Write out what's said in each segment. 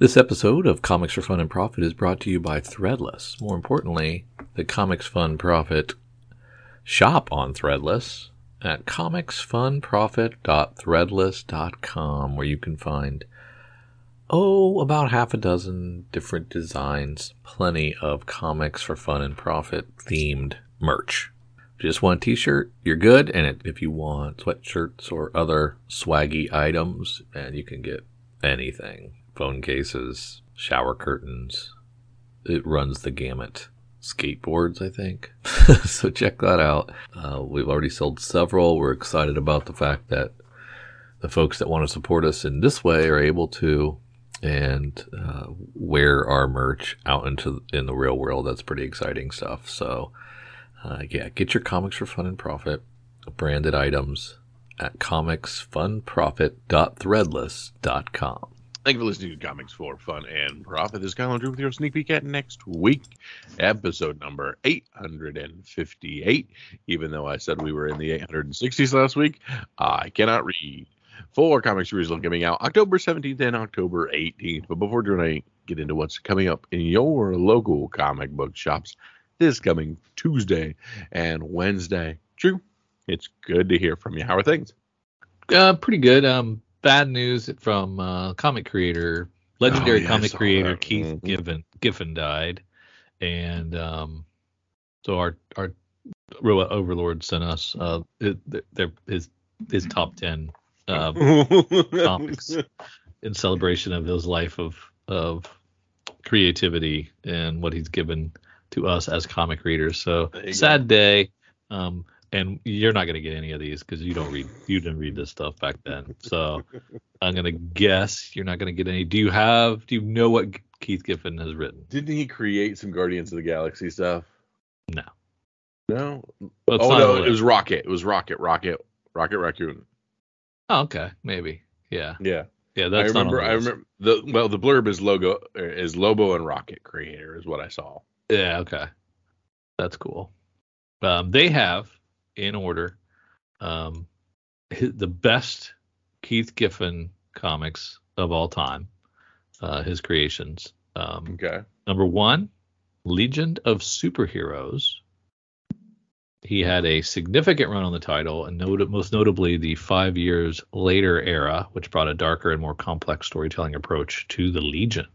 This episode of Comics for Fun and Profit is brought to you by Threadless. More importantly, the Comics Fun Profit shop on Threadless at comicsfunprofit.threadless.com, where you can find, oh, about half a dozen different designs, plenty of comics for fun and profit themed merch. Just one t shirt, you're good. And if you want sweatshirts or other swaggy items, and you can get anything phone cases, shower curtains. It runs the gamut. Skateboards, I think. so check that out. Uh, we've already sold several. We're excited about the fact that the folks that want to support us in this way are able to and uh, wear our merch out into in the real world. That's pretty exciting stuff. So, uh, yeah, get your comics for fun and profit, branded items at comicsfunprofit.threadless.com. Thank you for listening to Comics for Fun and Profit. This is Kyle and Drew with your sneak peek at next week, episode number 858. Even though I said we were in the 860s last week, I cannot read. Four comics series coming out October 17th and October 18th. But before I get into what's coming up in your local comic book shops this coming Tuesday and Wednesday, Drew, it's good to hear from you. How are things? Uh, pretty good. Um, bad news from uh, comic creator, legendary Oh, yeah, comic creator that. Keith Mhm. Giffen Giffen died, and um, so our our robot overlord sent us uh it, their his his top ten uh, comics in celebration of his life of of creativity and what he's given to us as comic readers. So sad day. Um, and you're not going to get any of these because you don't read you didn't read this stuff back then. So I'm going to guess you're not going to get any. Do you have? Do you know what Keith Giffen has written? Didn't he create some Guardians of the Galaxy stuff? No. No. Well, oh no, on it was. Rocket. It was Rocket. Rocket. Rocket Raccoon. Oh, okay, maybe. Yeah, Yeah. yeah. That's not on remember. the I remember the well. The blurb is logo is Lobo and Rocket creator is what I saw. Yeah, okay. That's cool. Um, they have, in order, um, the best Keith Giffen comics of all time, uh, his creations. Um, Okay. number one, Legion of Superheroes. He had a significant run on the title, and not- most notably the five years later era, which brought a darker and more complex storytelling approach to the Legion.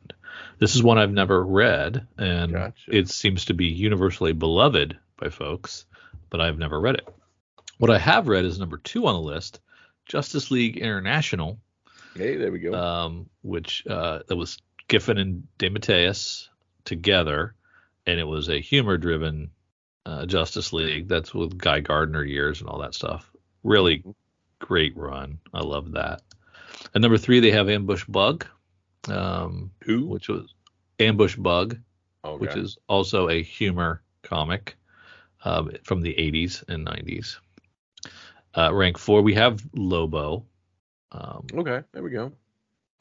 This is one I've never read, and Gotcha. it seems to be universally beloved by folks, but I've never read it. What I have read is number two on the list, Justice League International, Hey, there we go. um, which uh, that was Giffen and DeMatteis together, and it was a humor-driven uh, Justice League. That's with Guy Gardner years and all that stuff. Really great run. I love that. And number three, they have Ambush Bug, um, Who? which was Ambush Bug, Okay. which is also a humor comic um, from the 80s and 90s. Uh, rank four, we have Lobo. Um, okay. There we go.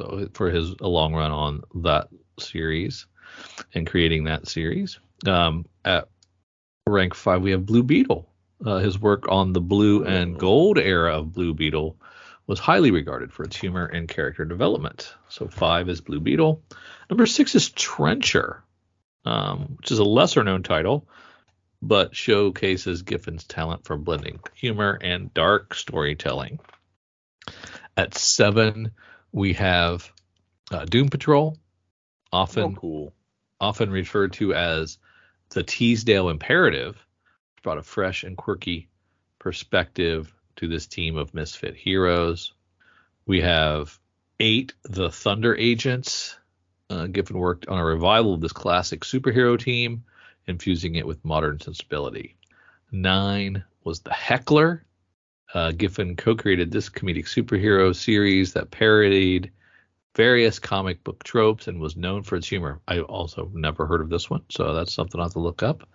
so for his a long run on that series and creating that series. Um, at rank five, we have Blue Beetle. Uh, his work on the blue and Oh. gold era of Blue Beetle was highly regarded for its humor and character development. So five is Blue Beetle. Number six is Trencher, um, which is a lesser known title, but showcases Giffen's talent for blending humor and dark storytelling. At seven, we have uh, Doom Patrol, Oh, often cool. often referred to as the Teasdale Imperative, which brought a fresh and quirky perspective to this team of misfit heroes. We have eight, the Thunder Agents. Uh, Giffen worked on a revival of this classic superhero team, infusing it with modern sensibility. Nine was the Heckler. Uh, Giffen co-created this comedic superhero series that parodied various comic book tropes and was known for its humor. I also never heard of this one, so that's something I'll have to look up.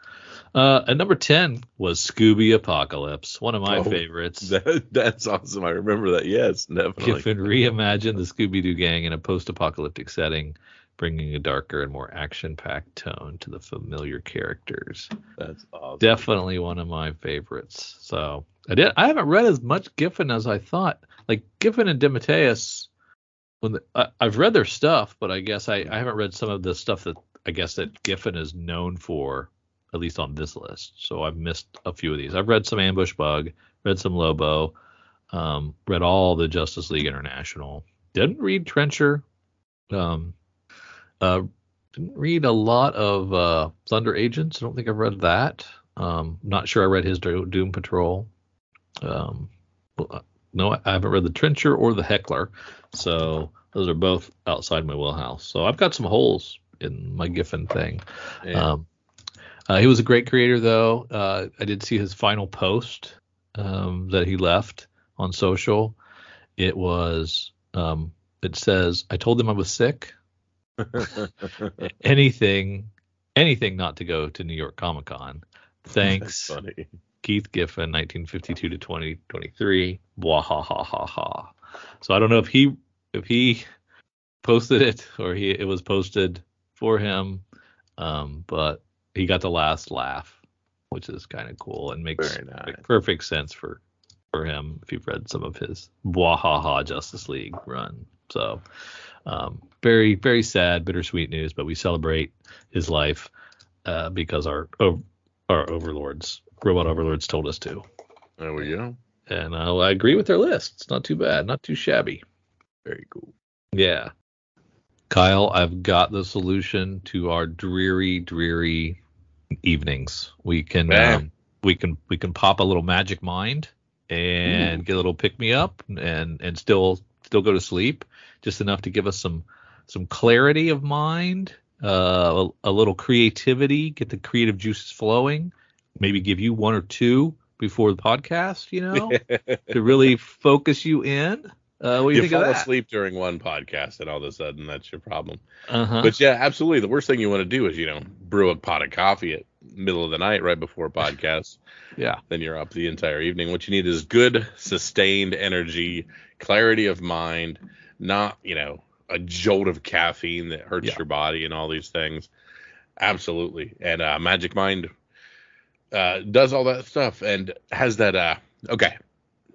Uh, and number 10 was Scooby Apocalypse, one of my Oh, favorites. That, that's awesome. I remember that. Yes, definitely. Giffen reimagined the Scooby Doo gang in a post apocalyptic setting, bringing a darker and more action packed tone to the familiar characters. That's awesome. Definitely one of my favorites. So I did I haven't read as much Giffen as I thought. Like Giffen and DeMatteis when the, I, I've read their stuff, but I guess I, I haven't read some of the stuff that I guess that Giffen is known for, at least on this list. So I've missed a few of these. I've read some Ambush Bug, read some Lobo, um, read all the Justice League International. Didn't read Trencher. Um, uh, didn't read a lot of uh, Thunder Agents. I don't think I've read that. Um, not sure I read his Doom Patrol. Um, uh, no, I haven't read the Trencher or the Heckler. So those are both outside my wheelhouse. So I've got some holes in my Giffen thing. Yeah. Um, uh, he was a great creator, though. Uh, I did see his final post um, that he left on social. It was, um, it says, I told them I was sick. anything, anything not to go to New York Comic Con. Thanks. Keith Giffen, 1952 to 2023. Blah ha ha ha ha. So I don't know if he if he posted it or he it was posted for him, um, but he got the last laugh, which is kind of cool and makes, nice. perfect sense for for him if you've read some of his Bwahaha Justice League run. So um, very very sad, bittersweet news, but we celebrate his life uh, because our our overlords, robot overlords, told us to. There we go. And uh, I agree with their list. It's not too bad, not too shabby. Very cool. Yeah. Kyle, I've got the solution to our dreary, dreary evenings. We can um, we can we can pop a little magic mind and Ooh. get a little pick me up and and still still go to sleep just enough to give us some some clarity of mind, uh, a, a little creativity, get the creative juices flowing, maybe give you one or two before the podcast, you know, to really focus you in. Uh, what do you, you think fall asleep during one podcast, and all of a sudden that's your problem. Uh-huh. But yeah, absolutely. The worst thing you want to do is you know brew a pot of coffee at middle of the night right before a podcast. yeah. Then you're up the entire evening. What you need is good, sustained energy, clarity of mind, not you know a jolt of caffeine that hurts yeah. your body and all these things. Absolutely. And uh, Magic Mind uh, does all that stuff and has that. Uh, okay,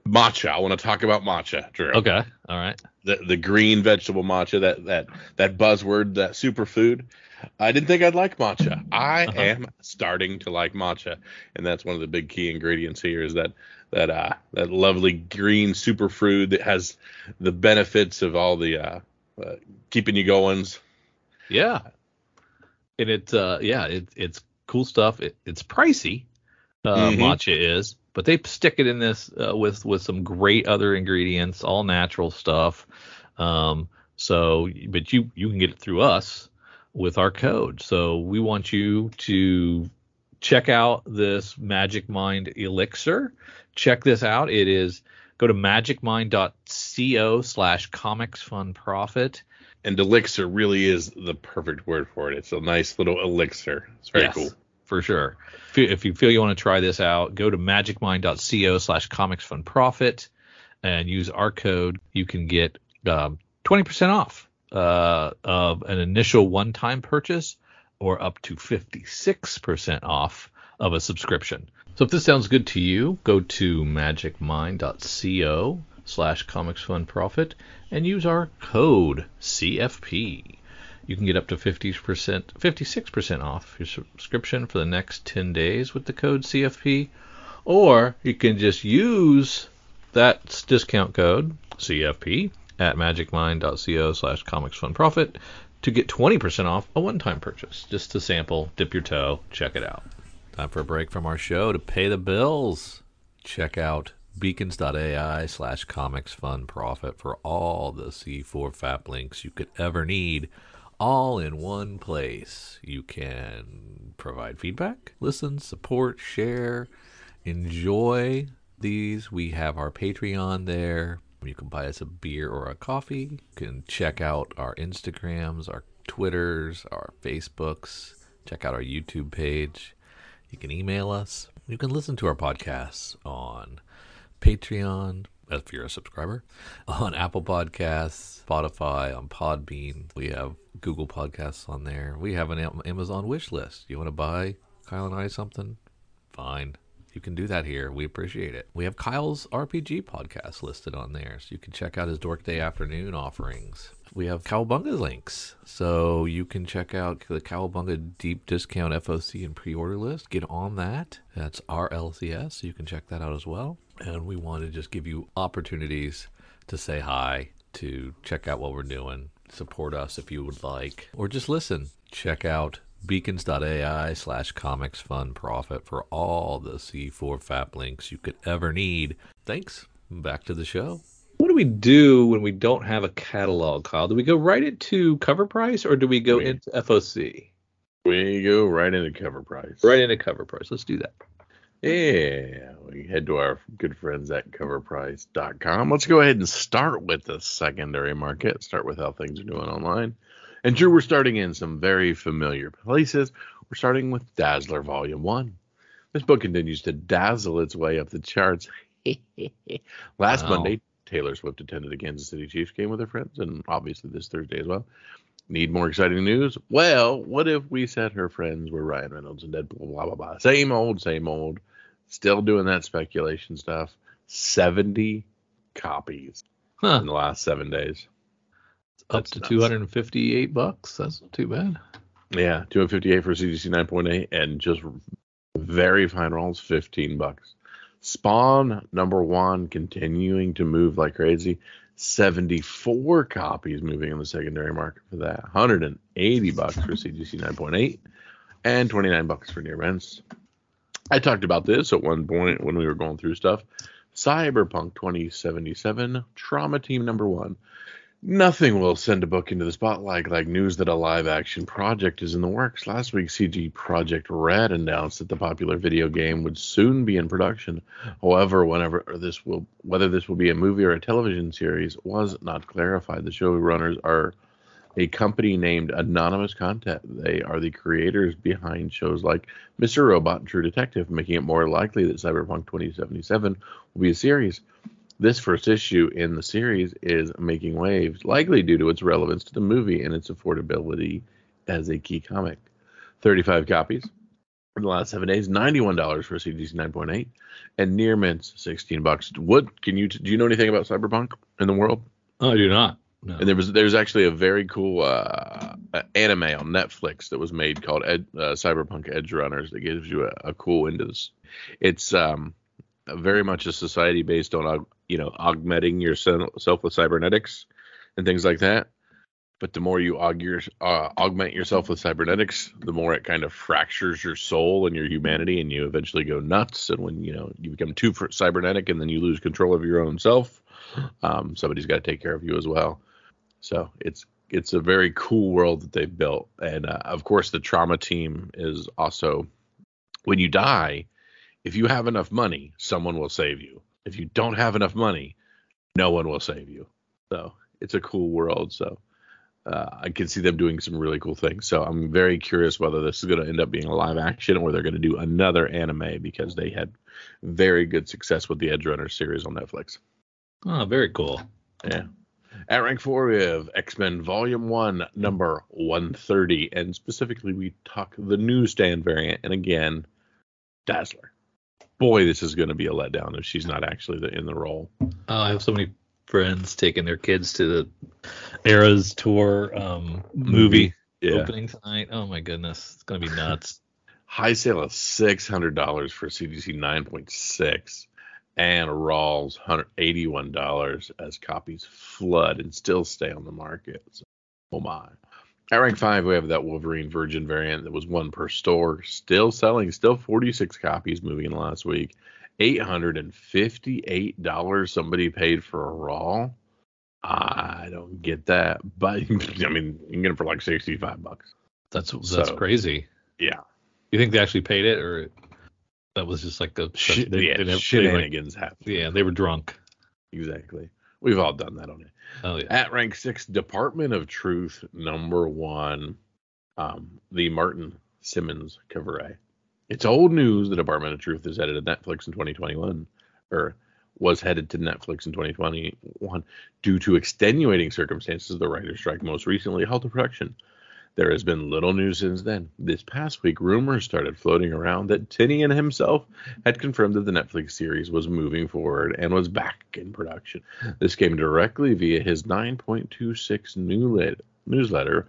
matcha. I want to talk about matcha, Drew. Okay. All right. The the green vegetable matcha, that that that buzzword, that superfood. I didn't think I'd like matcha. I uh-huh. am starting to like matcha, and that's one of the big key ingredients here is that that uh that lovely green superfood that has the benefits of all the uh, uh keeping you goings. Yeah. And it's uh yeah, it, it's cool stuff. It, it's pricey. Uh, mm-hmm. Matcha is, but they stick it in this uh, with with some great other ingredients, all natural stuff. Um, so, but you you can get it through us with our code. So we want you to check out this Magic Mind Elixir. Check this out. It is go to magicmind.co slash comics fun profit. And elixir really is the perfect word for it. It's a nice little elixir. It's very yes. cool for sure. If you, if you feel you want to try this out, go to magicmind.co slash comicsfunprofit and use our code. You can get um, 20% off uh, of an initial one-time purchase or up to 56% off of a subscription. So if this sounds good to you, go to magicmind.co slash comicsfunprofit and use our code CFP you can get up to 50%, 56% off your subscription for the next 10 days with the code CFP. Or you can just use that discount code, CFP, at magicmind.co slash comicsfunprofit to get 20% off a one-time purchase. Just to sample, dip your toe, check it out. Time for a break from our show to pay the bills. Check out beacons.ai slash comicsfunprofit for all the C4 FAP links you could ever need all in one place. You can provide feedback, listen, support, share, enjoy these. We have our Patreon there. You can buy us a beer or a coffee. You can check out our Instagrams, our Twitters, our Facebooks. Check out our YouTube page. You can email us. You can listen to our podcasts on Patreon, if you're a subscriber, on Apple Podcasts, Spotify, on Podbean. We have Google Podcasts on there. We have an Amazon wish list. You want to buy Kyle and I something? Fine. you can do that here. We appreciate it. We have Kyle's RPG podcast listed on there, so you can check out his Dork Day afternoon offerings. We have Cowabunga links, so you can check out the Cowabunga deep discount FOC and pre-order list. Get on that. That's RLCS, so you can check that out as well. And we want to just give you opportunities to say hi, to check out what we're doing, support us if you would like, or just listen. Check out beacons.ai slash comics fun profit for all the C4 FAP links you could ever need. Thanks. Back to the show. What do we do when we don't have a catalog, Kyle? Do we go right into cover price or do we go We- into FOC? We go right into cover price. Right into cover price. Let's do that. Yeah, we head to our good friends at coverprice.com. Let's go ahead and start with the secondary market, start with how things are doing online. And Drew, we're starting in some very familiar places. We're starting with Dazzler Volume 1. This book continues to dazzle its way up the charts. Last Wow. Monday, Taylor Swift attended a Kansas City Chiefs game with her friends, and obviously this Thursday as well. Need more exciting news? Well, what if we said her friends were Ryan Reynolds and Deadpool? Blah blah blah. Same old, same old. Still doing that speculation stuff. Seventy copies Huh. in the last seven days. Up That's to 258 bucks. That's not too bad. Yeah, two hundred fifty-eight for CGC nine point eight, and just very fine rolls, fifteen bucks. Spawn number one continuing to move like crazy. 74 copies moving in the secondary market for that. 180 bucks for CGC 9.8 and 29 bucks for near events. I talked about this at one point when we were going through stuff. Cyberpunk 2077 Trauma Team number one. Nothing will send a book into the spotlight like news that a live action project is in the works. Last week, CD Projekt Red announced that the popular video game would soon be in production. However, whenever this will, whether this will be a movie or a television series, was not clarified. The showrunners are a company named Anonymous Content. They are the creators behind shows like Mr. Robot and True Detective, making it more likely that Cyberpunk 2077 will be a series. This first issue in the series is making waves, likely due to its relevance to the movie and its affordability as a key comic. 35 copies in the last seven days, $91 for CGC 9.8, and near mints, 16 bucks. What can you do? You know anything about Cyberpunk in the world? I do not. No. And there was there's actually a very cool uh, anime on Netflix that was made called Ed, uh, Cyberpunk Edgerunners that gives you a, a cool into this. It's um, very much a society based on you know augmenting yourself with cybernetics and things like that. But the more you aug- your, uh, augment yourself with cybernetics, the more it kind of fractures your soul and your humanity, and you eventually go nuts. And when you know you become too cybernetic, and then you lose control of your own self, um, somebody's got to take care of you as well. So it's it's a very cool world that they've built, and uh, of course the trauma team is also when you die, if you have enough money, someone will save you. If you don't have enough money, no one will save you. So it's a cool world. So uh, I can see them doing some really cool things. So I'm very curious whether this is going to end up being a live action or they're going to do another anime because they had very good success with the Edge Runner series on Netflix. Oh, very cool. Yeah. At rank four, we have X Men Volume 1, number 130. And specifically, we talk the newsstand variant. And again, Dazzler. Boy, this is going to be a letdown if she's not actually the, in the role. Oh, I have so many friends taking their kids to the Eras tour um, movie Yeah. opening tonight. Oh my goodness, it's gonna be nuts. High sale of $600 for CGC 9.6. And Rawls $181 as copies flood and still stay on the market. So, oh my. At rank five, we have that Wolverine Virgin variant that was one per store, still selling, still 46 copies moving in last week. $858 somebody paid for a Raw. I don't get that, but I mean, you can get it for like 65 bucks. That's that's So- crazy. Yeah. You think they actually paid it, or that was just like a Shit, they- yeah, they they, like- shenanigans yeah, they were drunk. Exactly. We've all done that on it. Oh yeah. At rank six, Department of Truth number one, um, the Martin Simmons cover A. It's old news. The Department of Truth is headed to Netflix in 2021, or was headed to Netflix in 2021 due to extenuating circumstances. The writer's strike most recently halted production. There has been little news since then. This past week, rumors started floating around that Tynion himself had confirmed that the Netflix series was moving forward and was back in production. This came directly via his 9.26 newsletter,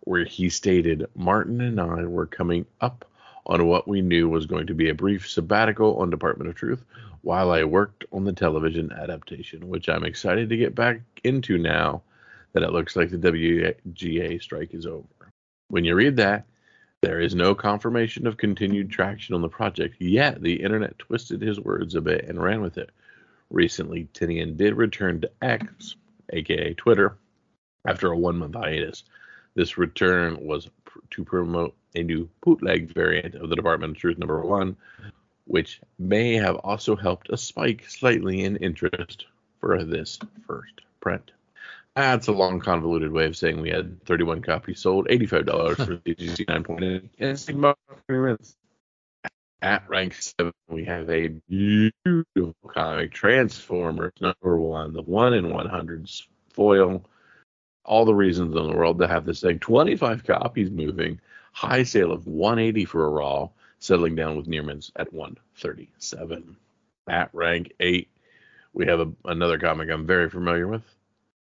where he stated Martin and I were coming up on what we knew was going to be a brief sabbatical on Department of Truth while I worked on the television adaptation, which I'm excited to get back into now that it looks like the WGA strike is over. When you read that, there is no confirmation of continued traction on the project, yet the internet twisted his words a bit and ran with it. Recently, Tynion did return to X, aka Twitter, after a one month hiatus. This return was pr- to promote a new bootleg variant of the Department of Truth number one, which may have also helped a spike slightly in interest for this first print. That's a long, convoluted way of saying we had 31 copies sold, $85 for CGC 9.8, and Sigma minutes. At rank 7, we have a beautiful comic, Transformers number one, the 1 in 100s foil. All the reasons in the world to have this thing. 25 copies moving, high sale of 180 for a raw, settling down with Nearman's at 137. At rank 8, we have a, another comic I'm very familiar with,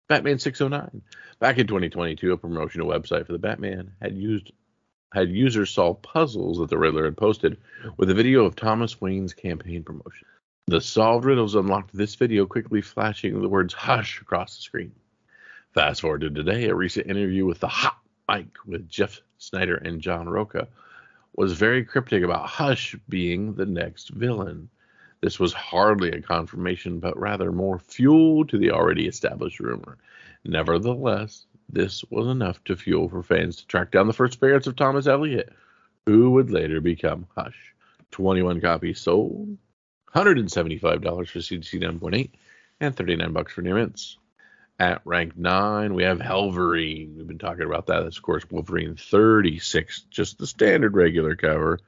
Batman 609. Back in 2022, a promotional website for the Batman had used had users solve puzzles that the Riddler had posted with a video of Thomas Wayne's campaign promotion. The solved riddles unlocked this video, quickly flashing the words "hush" across the screen. Fast forward to today, a recent interview with the Hot Mic with Jeff Sneider and John Rocha was very cryptic about Hush being the next villain. This was hardly a confirmation, but rather more fuel to the already established rumor. Nevertheless, this was enough to fuel for fans to track down the first appearance of Thomas Elliot, who would later become Hush. 21 copies sold, $175 for CGC 9.8, and 39 bucks for near mints. At rank 9, we have Helverine. We've been talking about that. That's, of course, Wolverine 36, just the standard regular cover.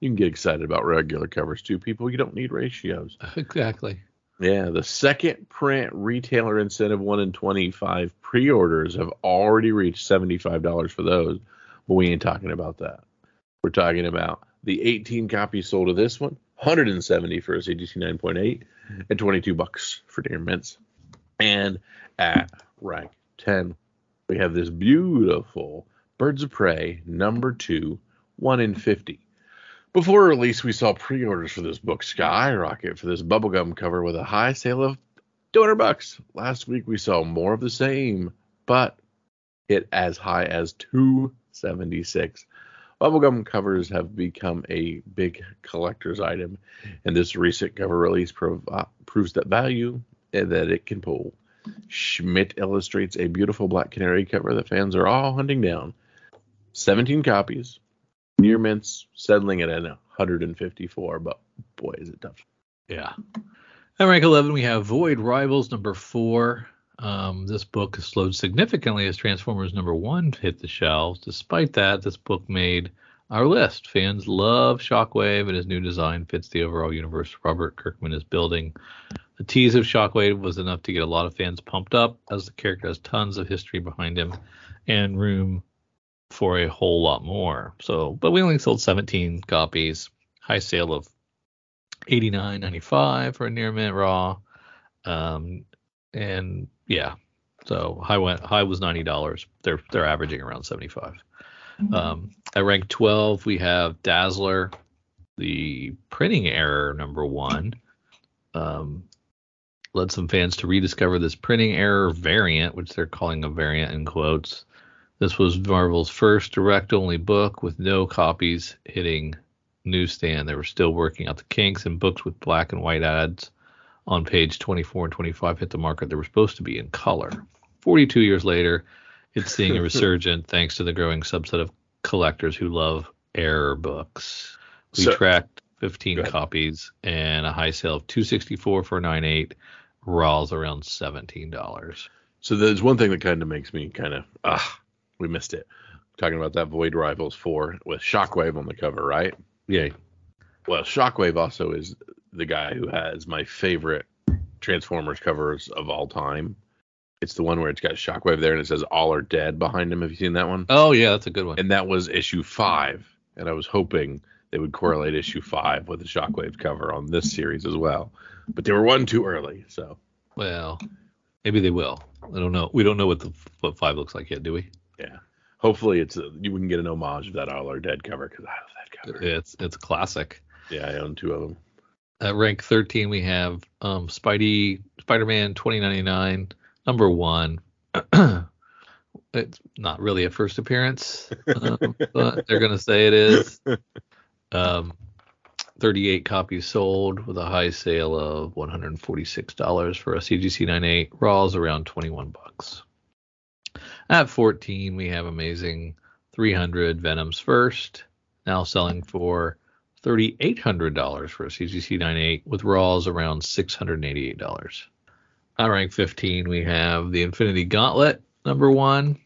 You can get excited about regular covers too, people. You don't need ratios. Exactly. Yeah, the second print retailer incentive 1 in 25 pre orders have already reached $75 for those, but we ain't talking about that. We're talking about the 18 copies sold of this one, 170 for a CGC 9.8, and 22 bucks for near mints. And at rank 10, we have this beautiful Birds of Prey number two, 1 in 50. Before release, we saw pre orders for this book skyrocket for this bubblegum cover with a high sale of 200 bucks. Last week, we saw more of the same, but hit as high as 276. Bubblegum covers have become a big collector's item, and this recent cover release prov- uh, proves that value and that it can pull. Schmidt illustrates a beautiful black canary cover that fans are all hunting down. 17 copies, near mints settling at 154, but boy, is it tough. Yeah. At rank 11, we have Void Rivals number four. Um, this book has slowed significantly as Transformers number one hit the shelves. Despite that, this book made our list. Fans love Shockwave, and his new design fits the overall universe Robert Kirkman is building. The tease of Shockwave was enough to get a lot of fans pumped up, as the character has tons of history behind him and room for a whole lot more. So, but we only sold 17 copies. High sale of 89.95 for a near mint raw. Um, and yeah, so high went high was ninety dollars. They're they're averaging around 75. Um, at rank 12, we have Dazzler, the printing error number one. Um, led some fans to rediscover this printing error variant, which they're calling a variant in quotes. This was Marvel's first direct only book with no copies hitting newsstand. They were still working out the kinks, and books with black and white ads on page 24 and 25 hit the market. They were supposed to be in color. 42 years later, it's seeing a resurgence thanks to the growing subset of collectors who love error books. We So- tracked 15 copies and a high sale of 264 for 98. Raw's around $17. So there's one thing that kind of makes me kind of ah, we missed it. Talking about that Void Rivals 4 with Shockwave on the cover, right? Yay. Well, Shockwave also is the guy who has my favorite Transformers covers of all time. It's the one where it's got Shockwave there and it says "All are dead" behind him. Have you seen that one? Oh yeah, that's a good one. And that was issue five, and I was hoping they would correlate issue five with the Shockwave cover on this series as well, but they were one too early. So Well, maybe they will. I don't know. We don't know what the what five looks like yet, do we? Yeah, hopefully it's a, you can get an homage of that "All are dead" cover because I love that cover. It's it's a classic. Yeah, I own two of them. At rank 13, we have um, Spidey Spider-Man 2099 number one. it's not really a first appearance, um, but they're gonna say it is. Um, 38 copies sold with a high sale of $146 for a CGC 98. Raw's around 21 bucks. At 14, we have amazing 300 Venoms first, now selling for $3,800 for a CGC 98 with Raws around $688. At rank 15, we have the Infinity Gauntlet number one.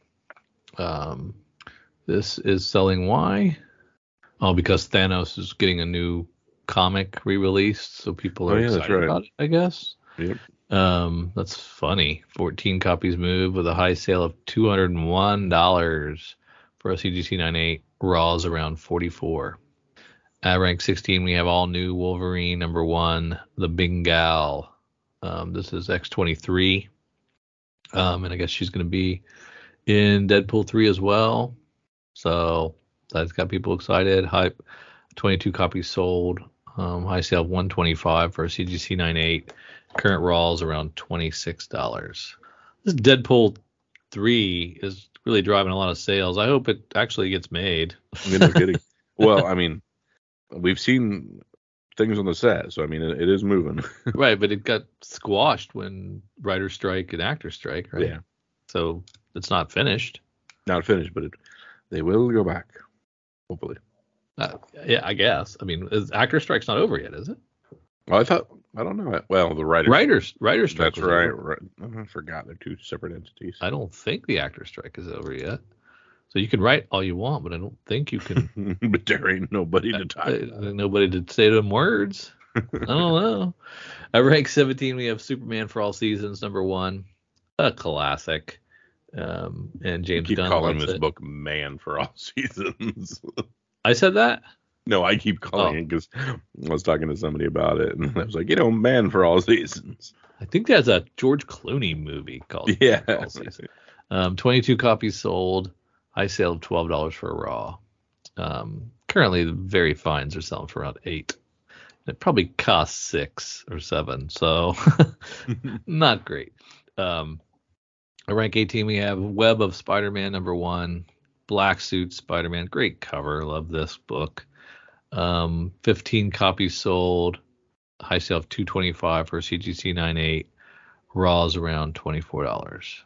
Um, this is selling why? Oh, because Thanos is getting a new comic re-released, so people Oh, are yeah, excited right. about it. I guess. Yep. Um, that's funny. 14 copies move with a high sale of $201 for a CGC 98. Raws around 44. At rank 16, we have all new Wolverine number one, the Bengal. Um, this is X23. Um, and I guess she's going to be in Deadpool 3 as well. So that's got people excited. Hype 22 copies sold. Um, high sale of 125 for a CGC 98. Current Raws around $26. This Deadpool 3 is really driving a lot of sales. I hope it actually gets made. I mean, no kidding. well, I mean, we've seen things on the set, so I mean, it, it is moving. right, but it got squashed when writer strike and actor strike, right? Yeah. So it's not finished. Not finished, but it, they will go back, hopefully. Uh, yeah, I guess. I mean, is, actor strike's not over yet, is it? Well, I thought I don't know. Well, the writer. Writers writer strike. That's right. right. I forgot they're two separate entities. I don't think the actor strike is over yet. So you can write all you want, but I don't think you can. but there ain't nobody to talk uh, nobody to say them words. I don't know. At rank 17, we have Superman for All Seasons, number one, a classic. Um, and James keep Gunn calling this it. book "Man for All Seasons." I said that. No, I keep calling Oh. it because I was talking to somebody about it, and I was like, you know, "Man for All Seasons." I think that's a George Clooney movie called Yeah. For All Seasons. Um, 22 copies sold. I sold twelve dollars for a raw. Um, currently, the very fines are selling for around eight. It probably costs six or seven, so not great. Um, at rank 18, we have Web of Spider-Man number one, Black Suit Spider-Man. Great cover, love this book. Um, 15 copies sold. High sale of 225 for CGC 98. Raws around $24.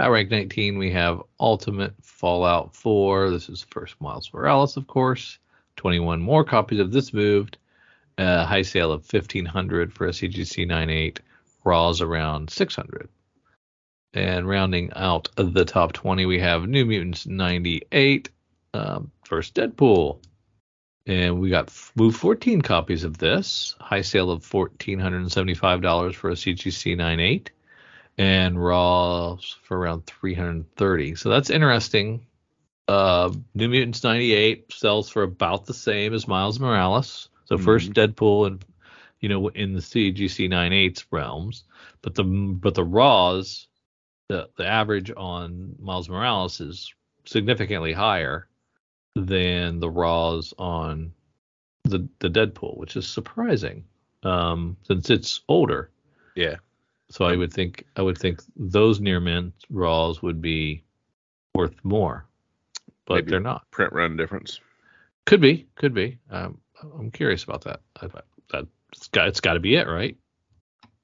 At rank 19, we have Ultimate Fallout 4. This is first Miles Morales, of course. 21 more copies of this moved. Uh, high sale of 1500 for a CGC 98. Raws around 600. And rounding out the top 20, we have New Mutants 98. Um, first Deadpool. And we got f- move 14 copies of this. High sale of $1,475 for a CGC 98 and raws for around 330. So that's interesting. Uh, New Mutants 98 sells for about the same as Miles Morales. So first Deadpool and you know in the CGC 98's realms, but the but the Raws, the the average on Miles Morales is significantly higher than the Raws on the the Deadpool, which is surprising um, since it's older. Yeah. So I would think I would think those near mint raws would be worth more, but Maybe. they're not. Print run difference. Could be, could be. Um, I'm curious about that. I, that's got it's got to be it, right?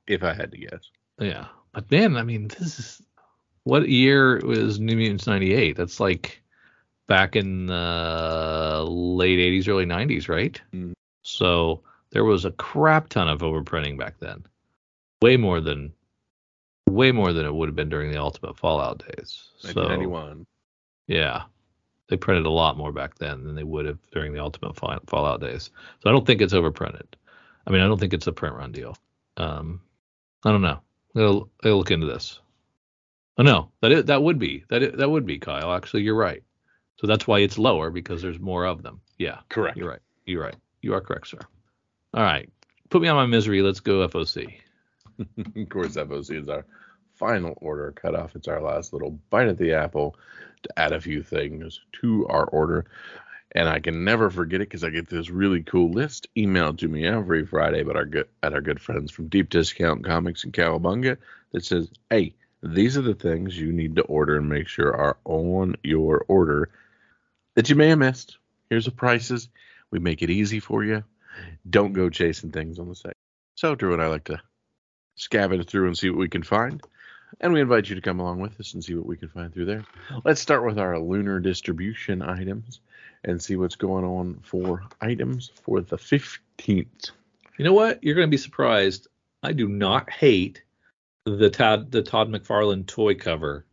If I had to guess. Yeah. But man, I mean, this is what year was New Mutants '98? That's like back in the late '80s, early '90s, right? Mhm. So there was a crap ton of overprinting back then, way more than way more than it would have been during the Ultimate Fallout days. So yeah, they printed a lot more back then than they would have during the Ultimate Fallout days. So I don't think it's overprinted. I mean, I don't think it's a print run deal. Um, I don't know. I'll, I'll look into this. Oh no, that is, that would be that is, that would be Kyle. Actually, you're right. So that's why it's lower because there's more of them. Yeah, Correct. you're right. You're right. You are correct, sir. All right, put me on my misery. Let's go FOC. of course, FOC is our final order cutoff. It's our last little bite at the apple to add a few things to our order. And I can never forget it because I get this really cool list emailed to me every Friday by our good at our good friends from Deep Discount Comics in Cowabunga that says, "Hey, these are the things you need to order and make sure are on your order that you may have missed. Here's the prices. We make it easy for you. Don't go chasing things on the site." So Drew and I like to scavenge through and see what we can find. And we invite you to come along with us and see what we can find through there. Let's start with our lunar distribution items and see what's going on for items for the 15th. You know what? You're going to be surprised. I do not hate the Todd the Todd McFarlane toy cover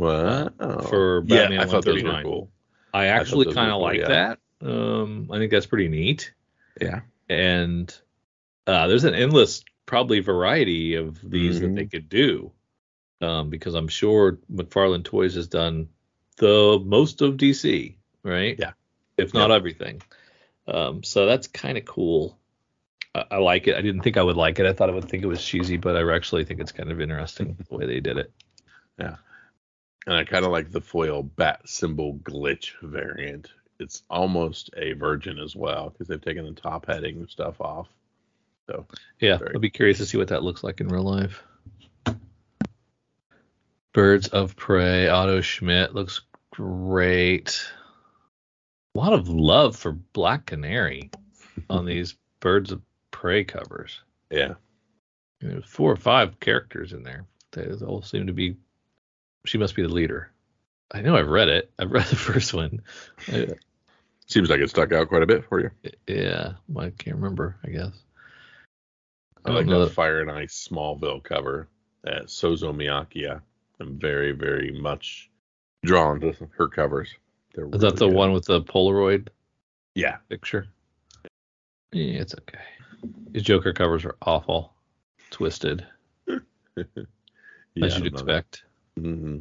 uh, Wow. for yeah, I thought those were cool. I actually kind of like yeah. that. Um, I think that's pretty neat. Yeah. And uh, there's an endless probably variety of these that Mhm. they could do. Um, because I'm sure McFarlane Toys has done the most of DC, right? Yeah. If not everything. Um, so that's kind of cool. I, I like it. I didn't think I would like it. I thought I would think it was cheesy, but I actually think it's kind of interesting the way they did it. And I kind of like the foil bat symbol glitch variant. It's almost a virgin as well because they've taken the top heading stuff off. So Yeah, Very I'll be curious to see what that looks like in real life. Birds of Prey, Otto Schmidt looks great. A lot of love for Black Canary on these Birds of Prey covers. yeah, There's four or five characters in there. They all seem to be. She must be the leader. I know I've read it. I've read the first one. Seems like it stuck out quite a bit for you. yeah, I can't remember. I guess. I I like the Fire and Ice Smallville cover that Sozomaika. I'm very, very much drawn to her covers. They're Is that the good. one with the Polaroid Yeah. picture. Yeah, it's okay. These Joker covers are awful, twisted, yeah as you'd expect. Hmm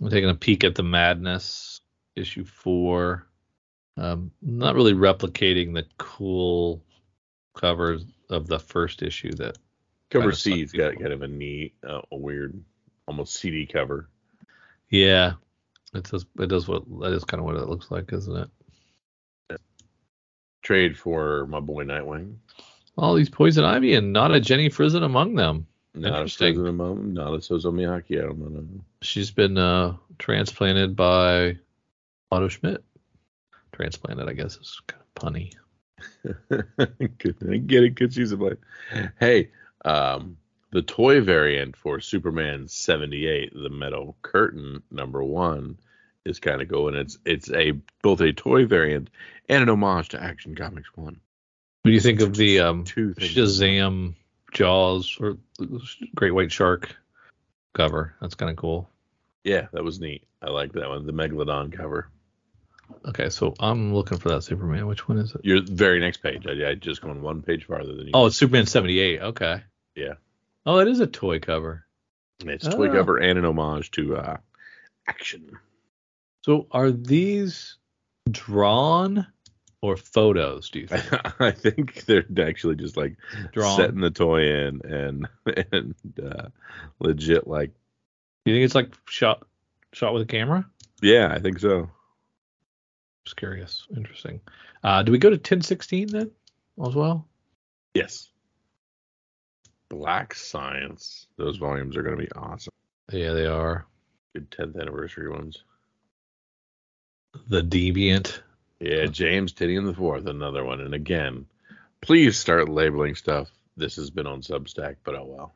I'm taking a peek at the Madness issue four. Um, not really replicating the cool cover of the first issue that. Cover C's got people. kind of a neat, uh, a weird, almost CD cover. Yeah, it does. It does what that is kind of what it looks like, isn't it? Trade for my boy Nightwing. All these poison ivy and not a Jenny Frison among them. Not a Interesting. Mom, not a Sozomaika. I don't know. She's been uh, transplanted by Otto Schmidt. Transplanted, I guess, is kind of punny. Get it because she's a boy. Hey, um, the toy variant for Superman 78, the metal curtain number one, is kind of going. it's it's a both a toy variant and an homage to Action Comics one. What do you think of the um. Shazam Jaws or Great White Shark cover? That's kind of cool. Yeah, that was neat. I like that one. The Megalodon cover. Okay, so I'm looking for that Superman. Which one is it? Your very next page. I, I just gone one page farther than you. Oh, it's Superman 78. Okay. Yeah. Oh, it is a toy cover. it's a toy oh. cover and an homage to uh, Action. So are these drawn or photos? Do you think I think they're actually just like drawn? setting the toy in and and uh, legit like Do you think it's like shot shot with a camera? yeah i think so Just curious. Interesting. Uh, do we go to 1016 then as well? yes black science those volumes are going to be awesome Yeah, they are. good 10th anniversary ones The Deviant. Yeah james tynion the fourth another one and again please start labeling stuff this has been on substack but oh well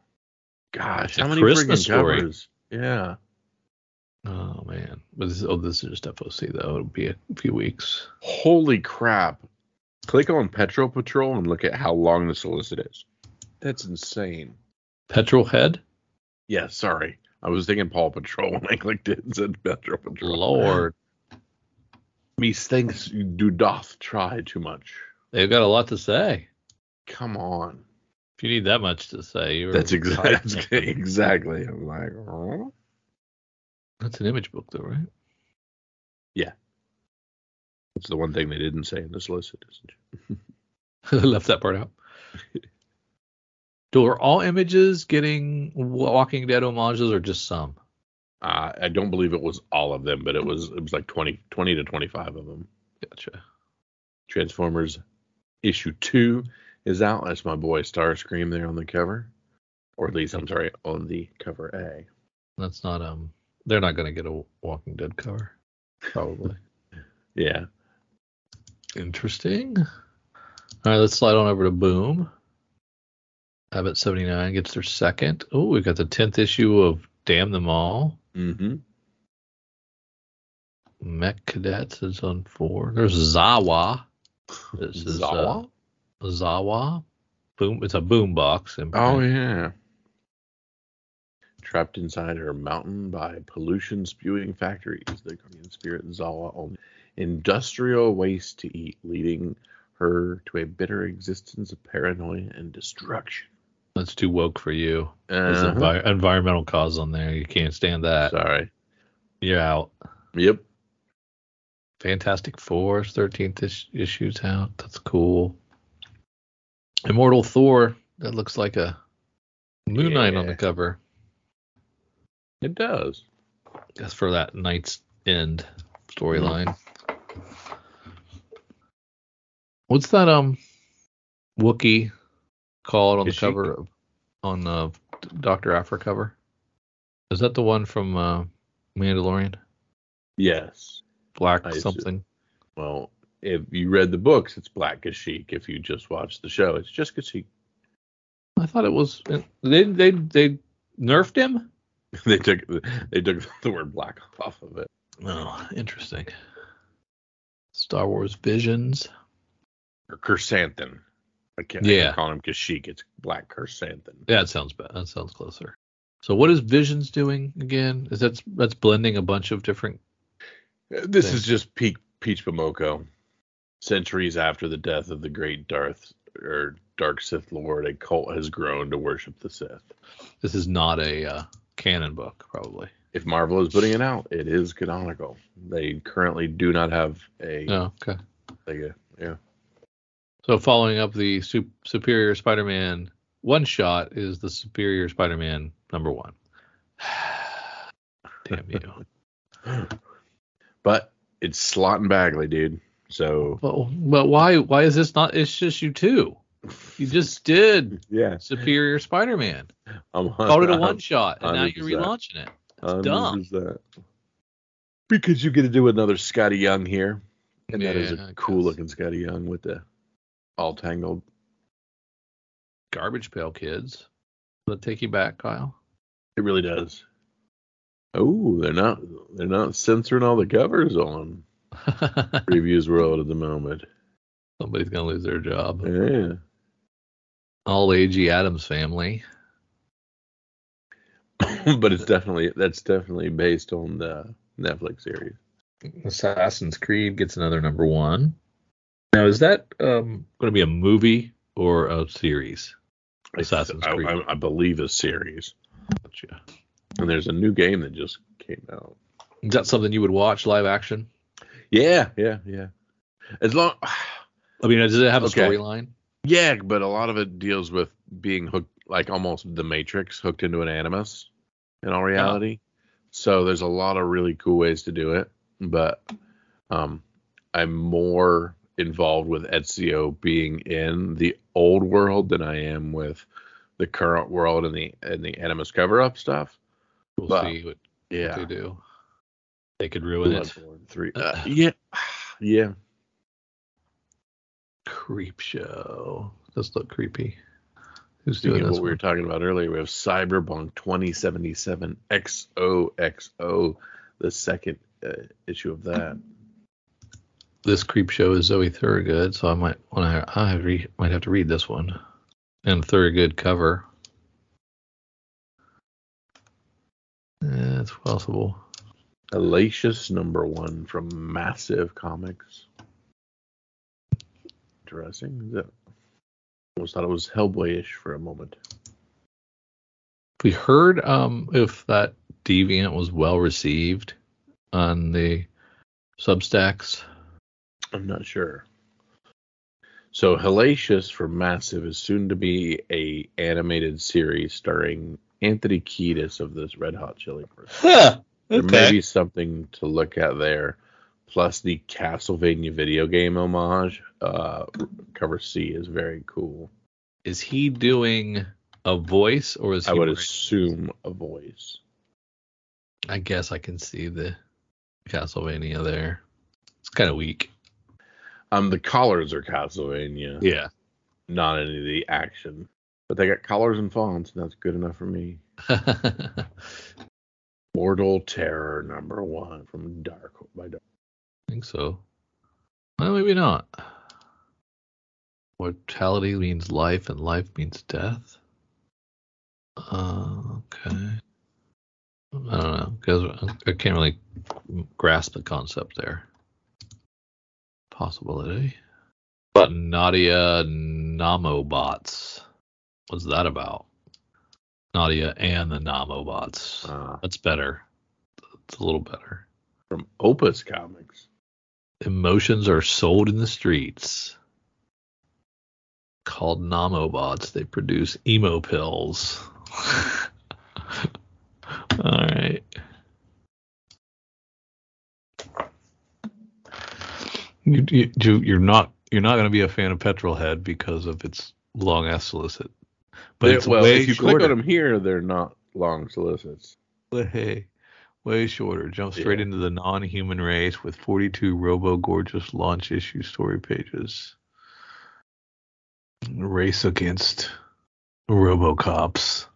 gosh how many Christmas covers yeah Oh man. But this, oh, this is just FOC though. It'll be a few weeks. holy crap click on Petrol patrol and look at how long the solicit is that's insane Petrol Head. Yeah, sorry. I was thinking Paw Patrol when I clicked it and said Petrol Patrol. Lord, Methinks you do doth try too much. they've got a lot to say. Come on. If you need that much to say, you're That's exactly exactly. I'm like, huh? That's an image book, though, right? Yeah. That's the one thing they didn't say in this list. It isn't. Left that part out. Do are all images getting Walking Dead homages, or just some? Uh, I don't believe it was all of them, but it was it was like 20, 20 to 25 of them. Gotcha. Transformers issue two is out. That's my boy Starscream there on the cover, or at least I'm sorry on the cover A. That's not um. They're not gonna get a Walking Dead cover, probably. Yeah, Interesting. All right, let's slide on over to Boom. Abbott 79 gets their second. Oh, we've got the 10th issue of Damn Them All. Mm-hmm. Mech Cadets is on four. There's Zawa. This is Zawa? Uh, Zawa. Boom. It's a boom box. Oh yeah. Trapped inside her mountain by pollution spewing factories, the Guardian Spirit Zawa only industrial waste to eat, leading her to a bitter existence of paranoia and destruction. That's too woke for you. There's Uh-huh. envi- environmental cause on there. You can't stand that. Sorry. You're out. Yep. Fantastic Four's 13th is- issue's out. That's cool. Immortal Thor. That looks like a Moon Knight on the cover. It does. That's for that Knight's End storyline. What's that um Wookie called on the Kashyyyk? cover of, on uh, Doctor Aphra cover? Is that the one from uh, Mandalorian? Yes. Black I something. Well, if you read the books, it's Black Kashyyyk. If you just watch the show, it's just Kashyyyk. I thought it was they they they nerfed him. they took they took the word black off of it. Oh, interesting. Star Wars Visions. Or Krrsantan. I can't, Yeah. call him Kashyyyk. It's Black Krrsantan. Yeah, that sounds bad. That sounds closer. So what is Visions doing again? Is that that's blending a bunch of different This Thing. is just peak Peach Momoko. Centuries after the death of the great Darth or Dark Sith Lord, a cult has grown to worship the Sith. This is not a uh, canon book, probably. If Marvel is putting it out, it is canonical. They currently do not have a, No, okay. like a yeah. So following up the Sup- Superior Spider-Man one shot is the Superior Spider-Man number one. Damn you. But it's Slott and Bagley, dude. So But, but why why is this not? It's just you two. You just did yeah, Superior Spider-Man. I'm Called it a one shot, and now you're relaunching it. It's dumb. 100%. Because you get to do another Skottie Young here, and that is a cool looking Skottie Young with the all tangled. Garbage Pail Kids. Will it take you back, Kyle? It really does. Oh, they're not they're not censoring all the covers on Previews World at the moment. Somebody's gonna lose their job. Yeah. All agey Addams family. but it's definitely that's definitely based on the Netflix series. Assassin's Creed gets another number one. Now, is that um, going to be a movie or a series? Assassin's I, Creed. I, I believe a series. Gotcha. And there's a new game that just came out. Is that something you would watch live action? Yeah, yeah, yeah. As long I mean, does it have a Okay. storyline? Yeah, but a lot of it deals with being hooked, like almost the Matrix, hooked into an animus in all reality. So there's a lot of really cool ways to do it, but um, I'm more involved with Ezio being in the old world than I am with the current world and the and the animus cover up stuff. We'll Wow. see what, what they do. They could ruin it. Bloodborne three. Uh, yeah, yeah. Creep show. Does look creepy. Who's Speaking doing this? what we were talking about earlier, we have Cyberpunk 2077 XOXO, the second uh, issue of that. This creep show is Zoe Thorogood, so I might want to. I re, might have to read this one. And Thurgood cover. It's possible. Hellacious number one from Massive Comics. Interesting. Is that, almost thought it was Hellboy-ish for a moment. We heard um if that Deviant was well received on the Substacks? I'm not sure. So Hellacious for Massive is soon to be a animated series starring Anthony Kiedis of this Red Hot Chili Peppers. Huh. There may be something to look at there. Plus the Castlevania video game homage. Uh, cover C is very cool. Is he doing a voice or is he? I would assume a voice. I guess I can see the Castlevania there. It's kind of weak. Um, the collars are Castlevania, Yeah. not any of the action. But they got collars and fonts, and that's good enough for me. Mortal Terror number one from Dark by Dark. think so. Well, maybe not. Mortality means life, and life means death. Uh, okay. I don't know because I can't really grasp the concept there. Possibility. But Nadia Namobots. What's that about? Nadia and the Namobots. Uh, That's better. It's a little better. from Opus Comics. Emotions are sold in the streets. Called Namobots. They produce emo pills. All right. You, you, you- you're not you're not going to be a fan of Petrolhead because of its long ass solicit. But it's well, if you shorter. click on them here, they're not long solicits. Way, way shorter. Jump straight Yeah. into the non-human race with 42 Robo Gorgeous launch issue story pages. Race against RoboCops.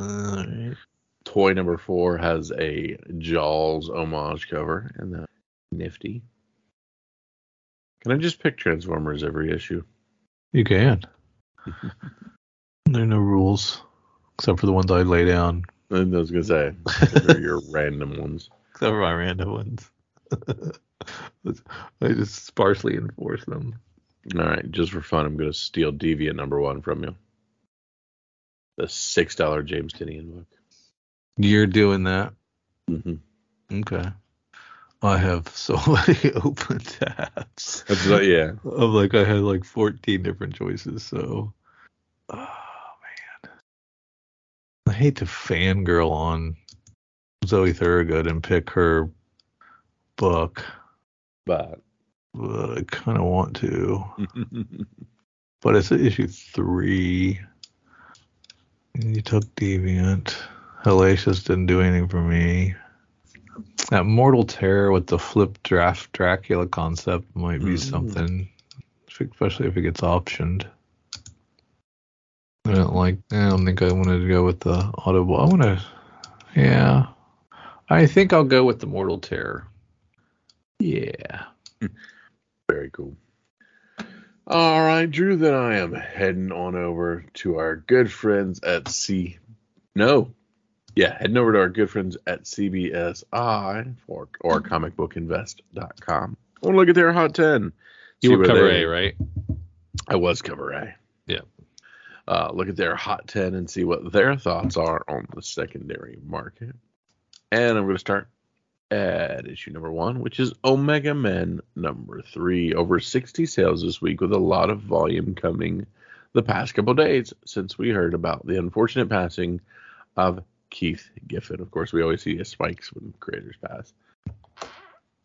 Alright. Toy number four has a Jaws homage cover, and that's nifty. Can I just pick Transformers every issue? You can. there are no rules except for the ones I lay down, I was gonna say your random ones. except for my random ones. I just sparsely enforce them. All right, just for fun, I'm gonna steal Deviant number one from you. The six dollar James Tynion book. You're doing that. hmm Okay. I have so many open tabs. That's what, yeah. Of like I had like 14 different choices, so oh man. I hate to fangirl on Zoe Thorogood and pick her book, But but I kind of want to. But it's issue three. You took Deviant. Hellacious didn't do anything for me. That Mortal Terror with the flip draft Dracula concept might be Mhm. something, especially if it gets optioned. I don't like. I don't think I wanted to go with the Audible. I want to. Yeah, I think I'll go with the Mortal Terror. Yeah. Very cool. All right, Drew. Then I am heading on over to our good friends at C. No, yeah, heading over to our good friends at CBSI for or comicbookinvest.com. I want to look at their hot ten. You See were cover they- A, right? I was cover A. Yeah. Uh, look at their hot 10 and see what their thoughts are on the secondary market. And I'm going to start at issue number one, which is Omega Men number three. Over 60 sales this week with a lot of volume coming the past couple days since we heard about the unfortunate passing of Keith Giffen. Of course, we always see spikes when creators pass.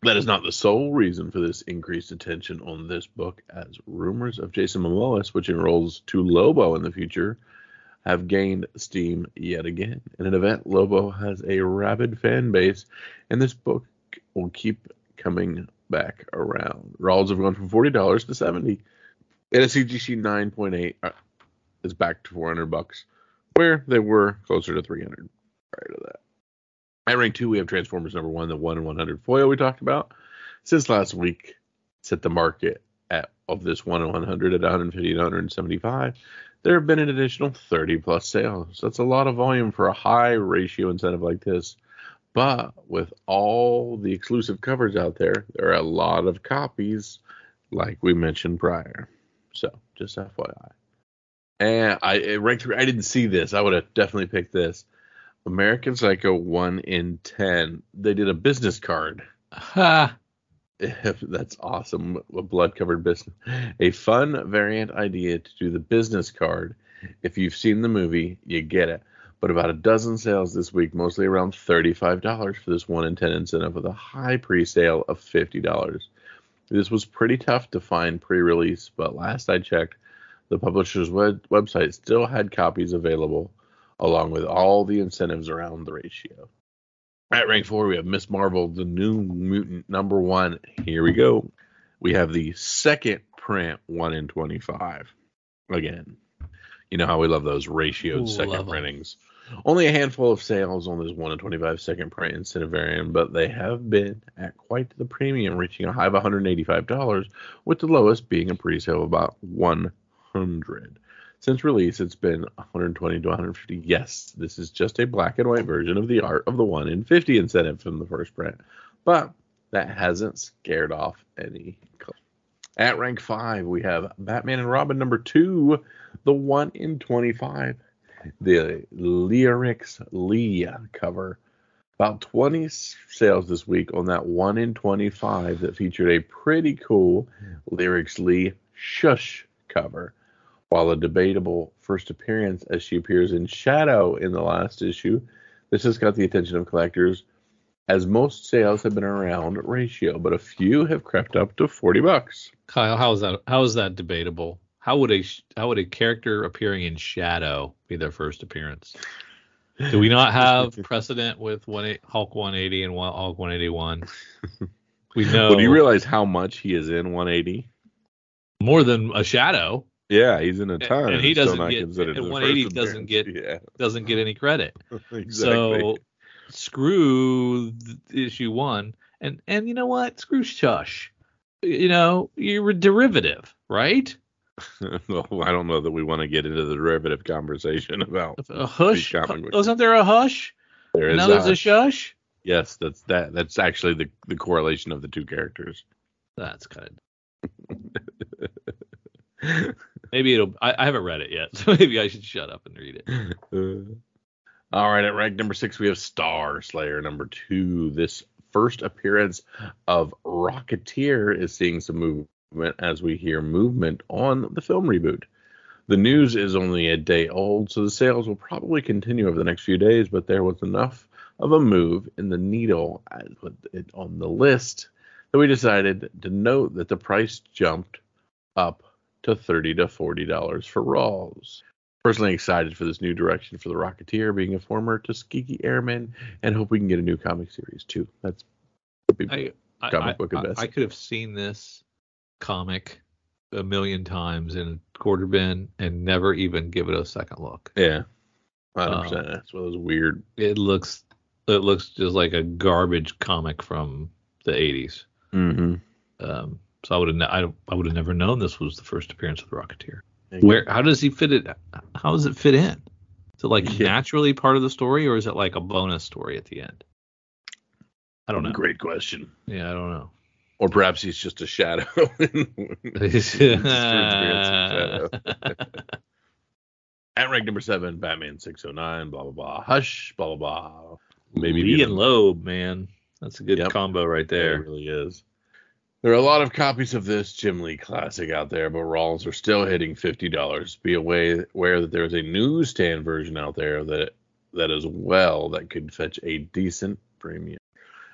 That is not the sole reason for this increased attention on this book, as rumors of Jason Momoa switching roles to Lobo in the future have gained steam yet again. In an event, Lobo has a rabid fan base, and this book will keep coming back around. Rawls have gone from forty dollars to seventy, and a CGC nine point eight uh, is back to four hundred bucks, where they were closer to three hundred prior to that. At rank two, we have Transformers number one, the one in one hundred foil we talked about. Since last week, set the market at of this one in one hundred at 150 to 175. There have been an additional 30 plus sales. That's a lot of volume for a high ratio incentive like this. But with all the exclusive covers out there, there are a lot of copies, like we mentioned prior. So just FYI. And I at rank three, I didn't see this. I would have definitely picked this. American Psycho 1 in 10. They did a business card. Ha. That's awesome. A blood covered business. A fun variant idea to do the business card. If you've seen the movie, you get it. But about a dozen sales this week, mostly around $35 for this 1 in 10 incentive with a high pre sale of $50. This was pretty tough to find pre release, but last I checked, the publisher's web- website still had copies available, along with all the incentives around the ratio. At rank four, we have Miss Marvel, the New Mutant number one. Here we go. We have the second print, one in 25. Again, you know how we love those ratioed Ooh, second printings. Only a handful of sales on this 1 in 25 second print incentive variant, but they have been at quite the premium, reaching a high of $185, with the lowest being a pre-sale of about 100. Since release, it's been 120 to 150. Yes, this is just a black and white version of the art of the 1 in 50 incentive from the first print, but that hasn't scared off any. At rank 5, we have Batman and Robin number 2, the 1 in 25 the Leirix Li cover. About 20 sales this week on that 1 in 25 that featured a pretty cool Leirix Li Shush cover. While a debatable first appearance as she appears in shadow in the last issue, this has got the attention of collectors as most sales have been around ratio, but a few have crept up to 40 bucks. Kyle, how is that? How is that debatable? How would a how would a character appearing in shadow be their first appearance? Do we not have precedent with one eight, Hulk 180 and Hulk 181? We know But do you realize how much he is in 180? more than a shadow Yeah, he's in a ton. and he doesn't get- and the 180 doesn't get- appearance. doesn't get any credit. exactly. So screw issue one, and and you know what? Screw Shush. You know you're a derivative, right? well, I don't know that we want to get into the derivative conversation about A hush. These comic books. Wasn't there a hush? there is now there's a- shush. yes, that's that. That's actually the the correlation of the two characters. That's kind of maybe it'll. I, I haven't read it yet, so maybe I should shut up and read it. All right, at rank number six, we have Star Slayer number two. This first appearance of Rocketeer is seeing some movement as we hear movement on the film reboot. The news is only a day old, so the sales will probably continue over the next few days, but there was enough of a move in the needle on the list that we decided to note that the price jumped up to 30 to 40 dollars for Rawls. Personally excited for this new direction for the Rocketeer, being a former Tuskegee Airman, and hope we can get a new comic series too. That's be- I, I, Comic I- book I-. I could have seen this comic a million times in a quarter bin and never even give it a second look. yeah, 100. Um, percent That's one of those weird. It looks it looks just like a garbage comic from the 80s. Mm-hmm. Um, so I would have ne- I, I would have never known this was the first appearance of the Rocketeer. Where how does he fit it? How does it fit in? Is it like Yeah. naturally part of the story, or is it like a bonus story at the end? I don't know. Great question. Yeah, I don't know. Or perhaps he's just a shadow. Just for experience of shadow. At rank number seven, Batman 609, blah blah blah. Hush, blah blah blah. Maybe Lee and Loeb, man, that's a good Yep. combo right There there. it really is. There are a lot of copies of this Jim Lee classic out there, but Rawls are still hitting fifty dollars. Be aware, that there is a newsstand version out there that that as well that could fetch a decent premium.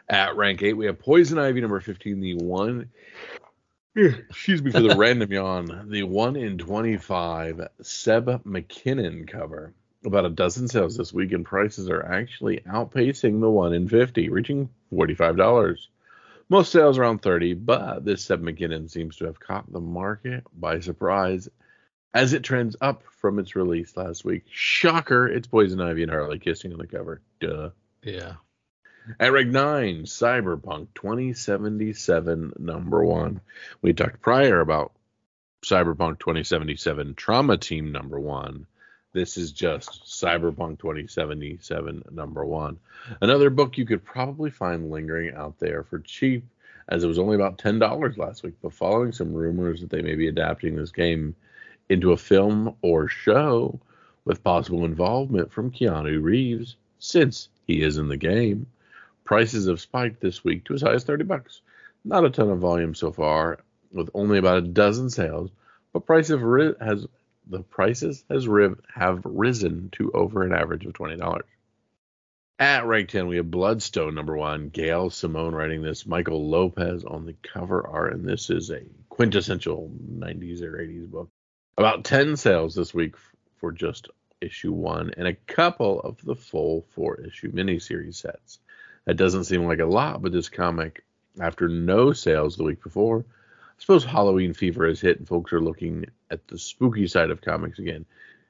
At rank eight, we have Poison Ivy number fifteen, the one. Eh, excuse me for the random yawn. The one in twenty-five Seb McKinnon cover. About a dozen sales this week, and prices are actually outpacing the one in fifty, reaching forty-five dollars. Most sales around 30, but this Seb McKinnon seems to have caught the market by surprise as it trends up from its release last week. Shocker, it's Poison Ivy and Harley kissing on the cover. Duh. Yeah. At rank 9, Cyberpunk 2077, number one. We talked prior about Cyberpunk 2077 Trauma Team, number one. This is just Cyberpunk 2077, number one. Another book you could probably find lingering out there for cheap, as it was only about $10 last week. But following some rumors that they may be adapting this game into a film or show with possible involvement from Keanu Reeves, since he is in the game. Prices have spiked this week to as high as 30 bucks. Not a ton of volume so far, with only about a dozen sales, but price have ri- has the prices has ri- have risen to over an average of twenty dollars. At rank 10, we have Bloodstone number one. Gail Simone writing this. Michael Lopez on the cover art, and this is a quintessential 90s or 80s book. About 10 sales this week for just issue one, and a couple of the full four issue miniseries sets. That doesn't seem like a lot, but this comic, after no sales the week before, suppose Halloween fever has hit and folks are looking at the spooky side of comics again.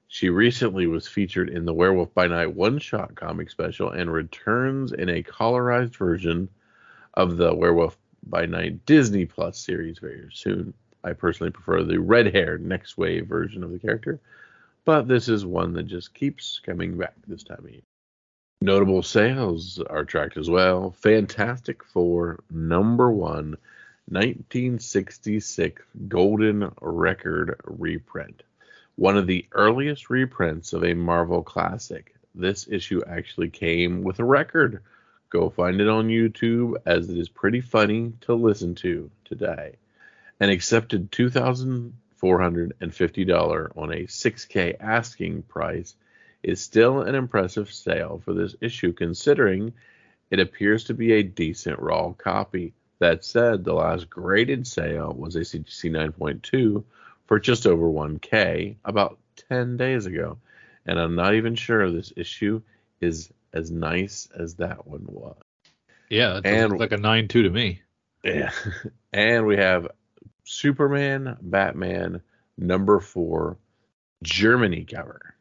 She recently was featured in the Werewolf by Night one shot comic special and returns in a colorized version of the Werewolf by Night Disney Plus series very soon. I personally prefer the red haired next wave version of the character, but this is one that just keeps coming back this time of year. Notable sales are tracked as well. Fantastic Four number one 1966 Golden Record reprint. One of the earliest reprints of a Marvel classic. This issue actually came with a record. Go find it on YouTube as it is pretty funny to listen to today. An accepted $2,450 on a 6K asking price is still an impressive sale for this issue considering it appears to be a decent raw copy. That said, the last graded sale was a CGC 9.2 for just over 1K about 10 days ago. And I'm not even sure this issue is as nice as that one was. Yeah, that And- like a 9.2 to me. Yeah. and we have Superman, Batman, number four, Germany cover.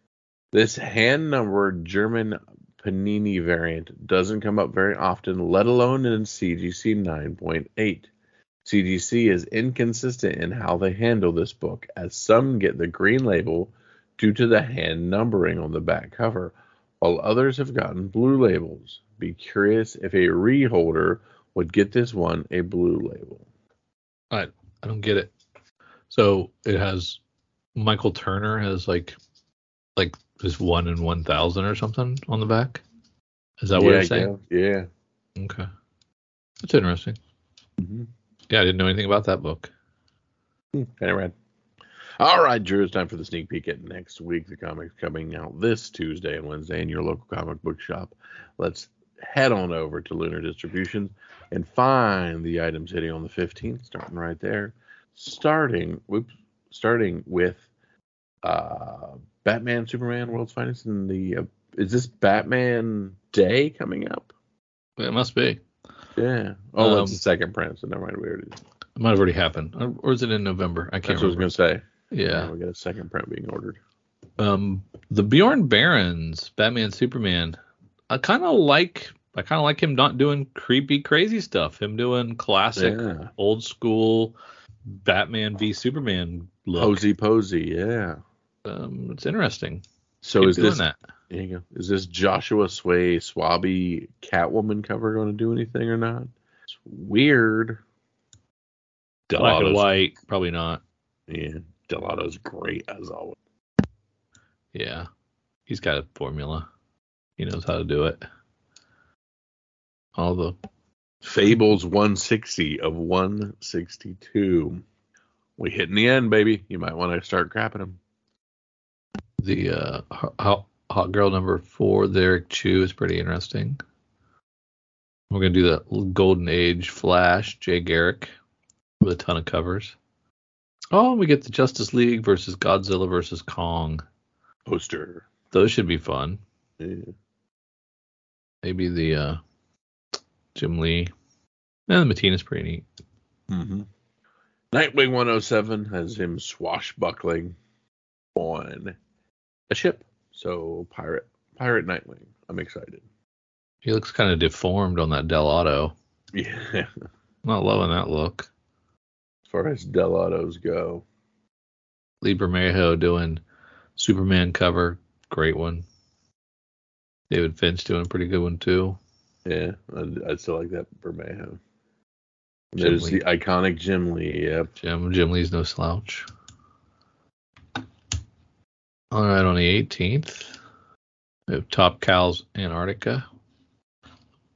This hand numbered German Panini variant doesn't come up very often, let alone in CGC 9.8. CGC is inconsistent in how they handle this book, as some get the green label due to the hand numbering on the back cover, while others have gotten blue labels. Be curious if a reholder would get this one a blue label. I I don't get it. So it has Michael Turner has like like this one in one thousand or something on the back. Is that what yeah, it's saying? Yeah. Okay, that's interesting. Mm-hmm. Yeah, I didn't know anything about that book. Kind of rad. All right, Drew, it's time for the sneak peek at next week. The comics coming out this Tuesday and Wednesday in your local comic book shop. Let's head on over to Lunar Distribution and find the items hitting on the 15th, starting right there. Starting, whoops, starting with uh, Batman, Superman, World's Finest, and the uh, is this Batman Day coming up? It must be. Yeah. Oh, Um, it's the second print, so never mind. We already. It might have already happened, or, or is it in November? I can't That's what I was gonna say. Yeah. we got a second print being ordered. Um, the Bjorn Barends, Batman, Superman. I kind of like. I kind of like him not doing creepy, crazy stuff. Him doing classic, Yeah. old school Batman v Superman look. Posy posy, yeah. Um, it's interesting. So Keep is this that? there you go. Is this Joshua Sway Swaby Catwoman cover going to do anything or not? It's weird. Black and white? Probably not. Yeah, Dell'Otto's great as always. Yeah, he's got a formula. He knows how to do it. All the Fables 160 of 162. We hit in the end, baby. You might want to start crapping them. The uh, hot, hot girl number four, Derrick Chew is pretty interesting. We're gonna do the Golden Age Flash, Jay Garrick, with a ton of covers. Oh, we get the Justice League versus Godzilla versus Kong. Poster. Those should be fun. Yeah. Maybe the uh, Jim Lee. And the Mattina's pretty neat. Mm-hmm. Nightwing 107 has him swashbuckling on a ship. So pirate, pirate Nightwing. I'm excited. He looks kind of deformed on that Dell'Otto. Yeah, not loving that look. as far as Dell'Ottos go. Lee Bermejo doing Superman cover, great one. David Finch doing a pretty good one too. Yeah, I, I still like that Bermejo. There's Lee. the iconic Jim Lee. Yep. Jim Jim Lee's no slouch. All right, on the 18th, We have Top Cows Antarctica.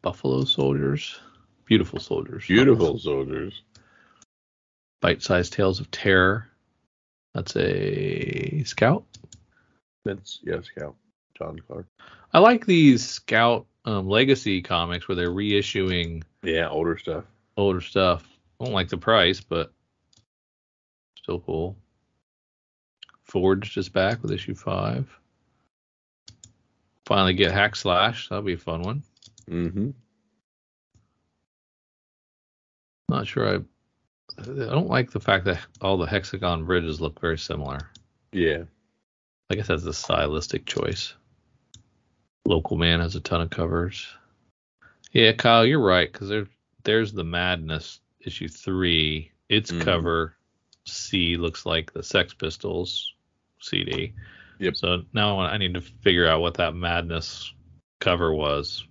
Buffalo Soldiers. Beautiful Soldiers. Beautiful soldiers. Bite sized Tales of Terror. That's a Scout. That's yes, Scout. John Clark. I like these Scout um, Legacy comics where they're reissuing Yeah, older stuff. older stuff. I don't like the price, but still cool. Forged is back with issue five. Finally get Hack Slash. That'll be a fun one. Mm-hmm. Not sure I. I don't like the fact that all the hexagon bridges look very similar. Yeah. I guess that's a stylistic choice. Local Man has a ton of covers. Yeah, Kyle, you're right because there, there's the Madness issue three. Its Mhm. cover C looks like the Sex Pistols CD. Yep. So now I need to figure out what that Madness cover was,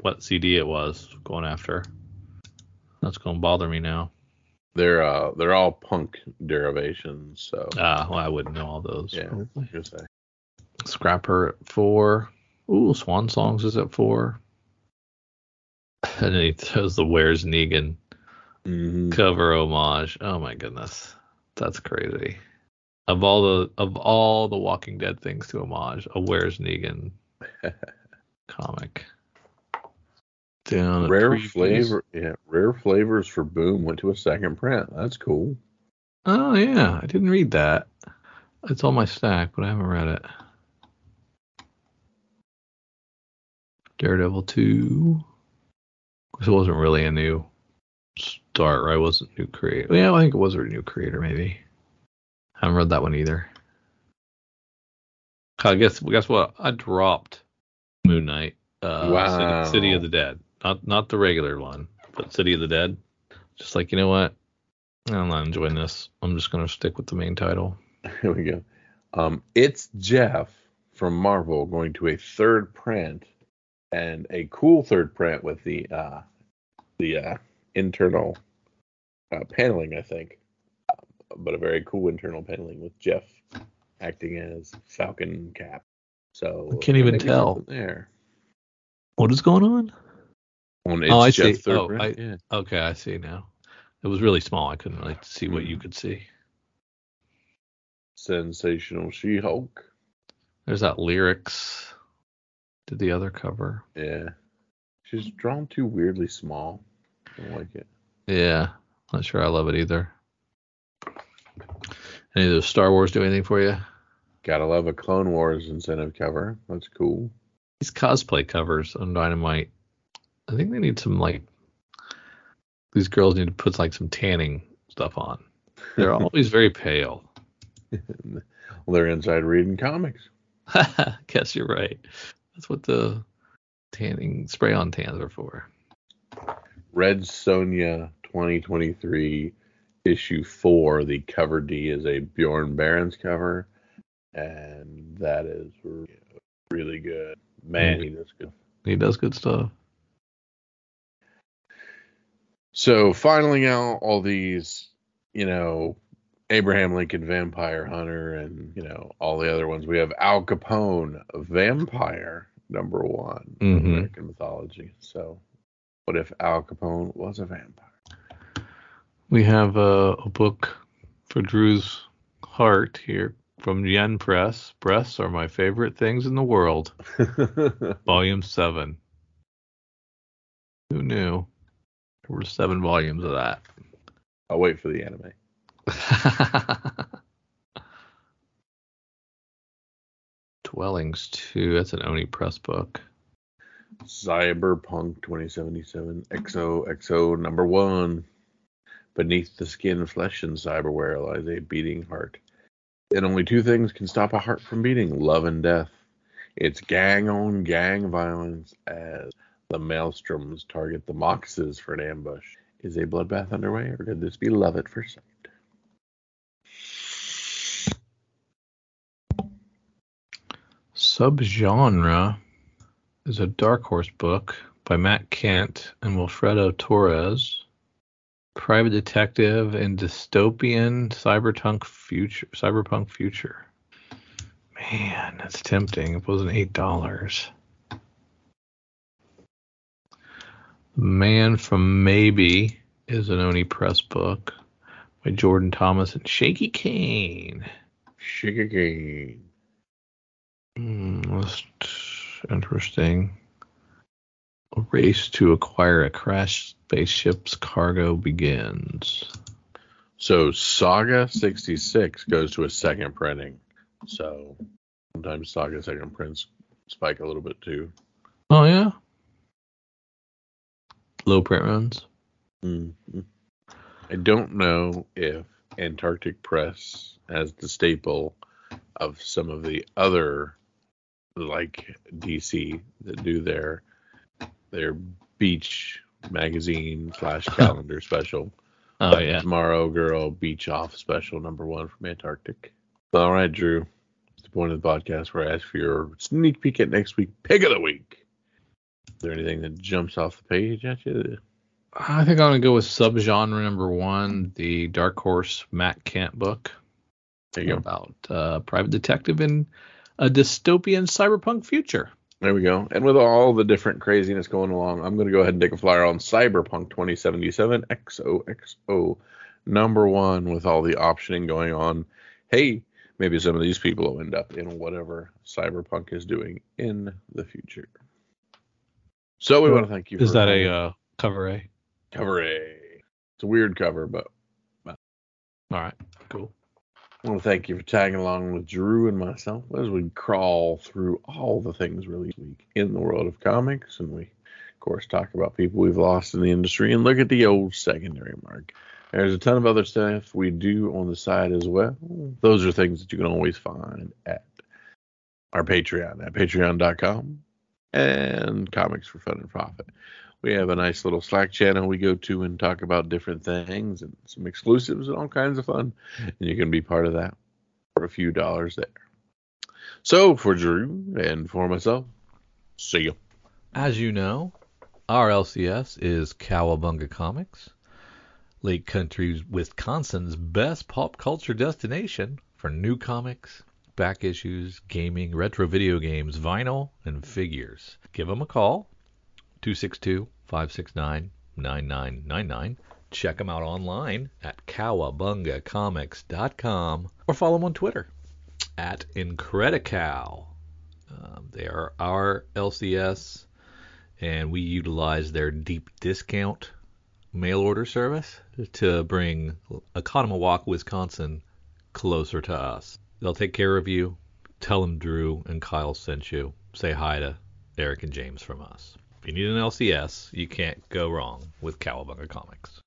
what CD it was going after. That's going to bother me now. They're uh they're all punk derivations, so Ah, well, I wouldn't know all those. yeah. probably. Scrapper at four. Ooh, Swan Songs is at four. And then he throws the Where's Negan Mm-hmm. cover homage. Oh my goodness. That's crazy. Of all the of all the Walking Dead things to homage, a Where's Negan comic. Down Rare flavor, yeah. Rare flavors for Boom went to a second print. That's cool. Oh yeah, I didn't read that. It's on my stack, but I haven't read it. Daredevil 2. This wasn't really a new start, right? It wasn't new creator. Yeah, I think it was a new creator, maybe. I haven't read that one either. I guess guess what? I dropped Moon Knight. Uh, Wow. City, City of the Dead. Not not the regular one, but City of the Dead. Just like you know what? I'm not enjoying this. I'm just gonna stick with the main title. Here we go. Um, it's Jeff from Marvel going to a third print and a cool third print with the uh, the uh, internal uh, paneling, I think, but a very cool internal paneling with Jeff acting as Falcon Cap. So I can't even maybe tell. there. What is going on? On Oh, I It's Jeff see. Oh, I- yeah. Okay, I see now. It was really small. I couldn't really see what you Mm. could see. Sensational She-Hulk. There's that Leirix. Did the other cover? Yeah, she's drawn too weirdly small. I don't like it. Yeah, not sure I love it either. Any of those Star Wars do anything for you? Gotta love a Clone Wars incentive cover. That's cool. These cosplay covers on Dynamite. I think they need some like. These girls need to put like some tanning stuff on. They're always very pale. well, they're inside reading comics. Guess you're right. That's what the tanning spray on tans are for. Red Sonja 2023 issue four. The cover D is a Bjorn Barends cover, and that is really good. Man, he does good. He does good stuff. So filing out all these, you know, Abraham Lincoln Vampire Hunter and, you know, all the other ones. We have Al Capone, Vampire, number one, in Mhm. American mythology. So what if Al Capone was a vampire? We have a, a book for Drew's heart here from Yen Press. Breasts are my favorite things in the world. Volume seven. Who knew? There were seven volumes of that. I'll wait for the anime. Dwellings two. That's an Oni Press book. Cyberpunk 2077 XOXO number one. Beneath the skin, flesh, and cyberware lies a beating heart. And only two things can stop a heart from beating love and death. It's gang on gang violence as the maelstroms target the Moxes for an ambush. Is a bloodbath underway, or could this be love at first sight? Subgenre is a Dark Horse book by Matt Kindt and Wilfredo Torres. Private detective and dystopian cyberpunk future. Cyberpunk future. Man, that's tempting. It wasn't eight dollars. Man from Maybe is an Oni Press book by Jordan Thomas and Shaky Kane. Shaky Kane. Hmm, that's interesting. A race to acquire a crashed spaceship's cargo begins. So Saga 66 goes to a second printing. So sometimes Saga second prints spike a little bit too. Oh yeah. Low print runs. Mhm. I don't know if Antarctic Press has the staple of some of the other like DC that do their their beach magazine slash calendar special. Oh yeah. Tomorrow Girl Beach Off special number one from Antarctic. All right, Drew. It's the point of the podcast where I ask for your sneak peek at next week pick of the week. Is there anything that jumps off the page at you? I think I'm gonna go with subgenre number one, the Dark Horse Matt Kindt book There you go. about uh, private detective in a dystopian cyberpunk future. There we go. And with all the different craziness going along, I'm going to go ahead and take a flyer on Cyberpunk 2077 XOXO number one with all the optioning going on. Hey, maybe some of these people will end up in whatever Cyberpunk is doing in the future. So we want to thank you. Is for that a uh, cover A? cover A? It's a weird cover, but All right, cool. I want to thank you for tagging along with Drew and myself as we crawl through all the things released this week in the world of comics. And we, of course, talk about people we've lost in the industry and look at the old secondary market. There's a ton of other stuff we do on the side as well. Those are things that you can always find at our Patreon at patreon.com and Comics for Fun and Profit. We have a nice little Slack channel we go to and talk about different things and some exclusives and all kinds of fun and you can be part of that for a few dollars there. So for Drew and for myself, see you. As you know, our LCS is Cowabunga Comics, Lake Country, Wisconsin's best pop culture destination for new comics, back issues, gaming, retro video games, vinyl, and figures. Give them a call, 262 569 9999. Check them out online at cowabungacomics.com or follow them on Twitter at Incredicow. Um, they are our LCS, and we utilize their deep discount mail order service to bring Oconomowoc, Wisconsin, closer to us. They'll take care of you. Tell them Drew and Kyle sent you. Say hi to Eric and James from us. If you need an LCS, you can't go wrong with Cowabunga Comics.